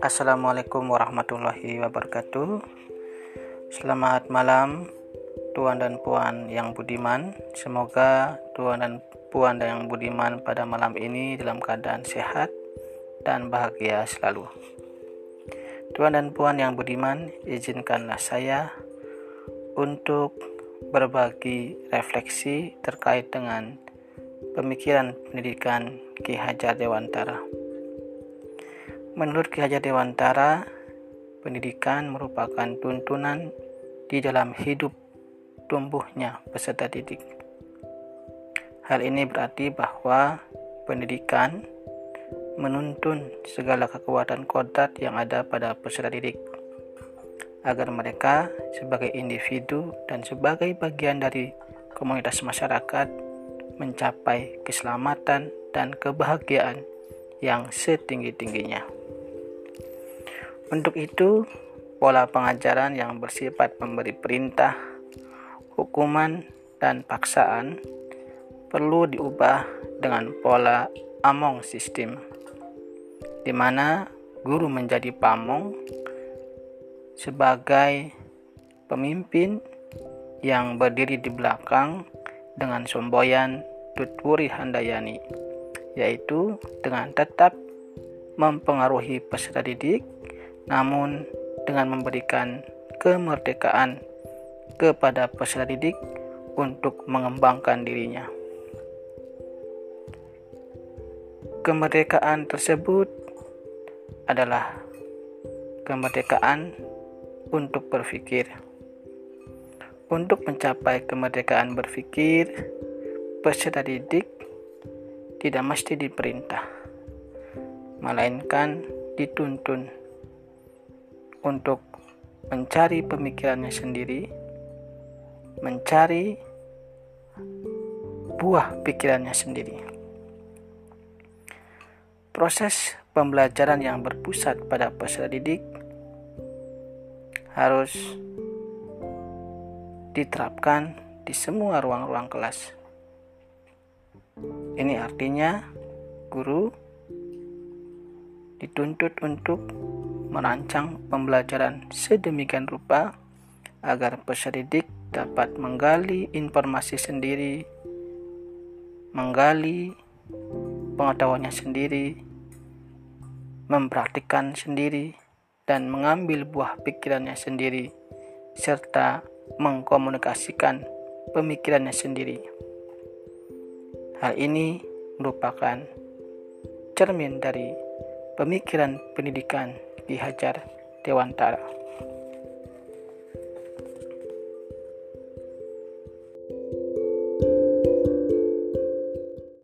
Assalamualaikum warahmatullahi wabarakatuh. Selamat malam, Tuan dan Puan yang budiman. Semoga Tuan dan Puan yang budiman pada malam ini dalam keadaan sehat dan bahagia selalu. Tuan dan Puan yang budiman, izinkanlah saya untuk berbagi refleksi terkait dengan pemikiran pendidikan Ki Hajar Dewantara. Menurut Ki Hajar Dewantara, pendidikan merupakan tuntunan di dalam hidup tumbuhnya peserta didik. Hal ini berarti bahwa pendidikan menuntun segala kekuatan kodrat yang ada pada peserta didik agar mereka sebagai individu dan sebagai bagian dari komunitas masyarakat mencapai keselamatan dan kebahagiaan yang setinggi-tingginya. Untuk itu, pola pengajaran yang bersifat memberi perintah, hukuman, dan paksaan perlu diubah dengan pola among sistem, di mana guru menjadi pamong sebagai pemimpin yang berdiri di belakang dengan semboyan Tutwuri Handayani, yaitu dengan tetap mempengaruhi peserta didik namun dengan memberikan kemerdekaan kepada peserta didik untuk mengembangkan dirinya. Kemerdekaan tersebut adalah kemerdekaan untuk berpikir. Untuk mencapai kemerdekaan berpikir, peserta didik tidak mesti diperintah, melainkan dituntun untuk mencari pemikirannya sendiri, mencari buah pikirannya sendiri. Proses pembelajaran yang berpusat pada peserta didik harus diterapkan di semua ruang-ruang kelas. Ini artinya guru dituntut untuk merancang pembelajaran sedemikian rupa agar peserta didik dapat menggali informasi sendiri, menggali pengetahuannya sendiri, mempraktikkan sendiri, dan mengambil buah pikirannya sendiri, serta mengkomunikasikan pemikirannya sendiri. Hal ini merupakan cermin dari pemikiran pendidikan Ki Hajar Dewantara.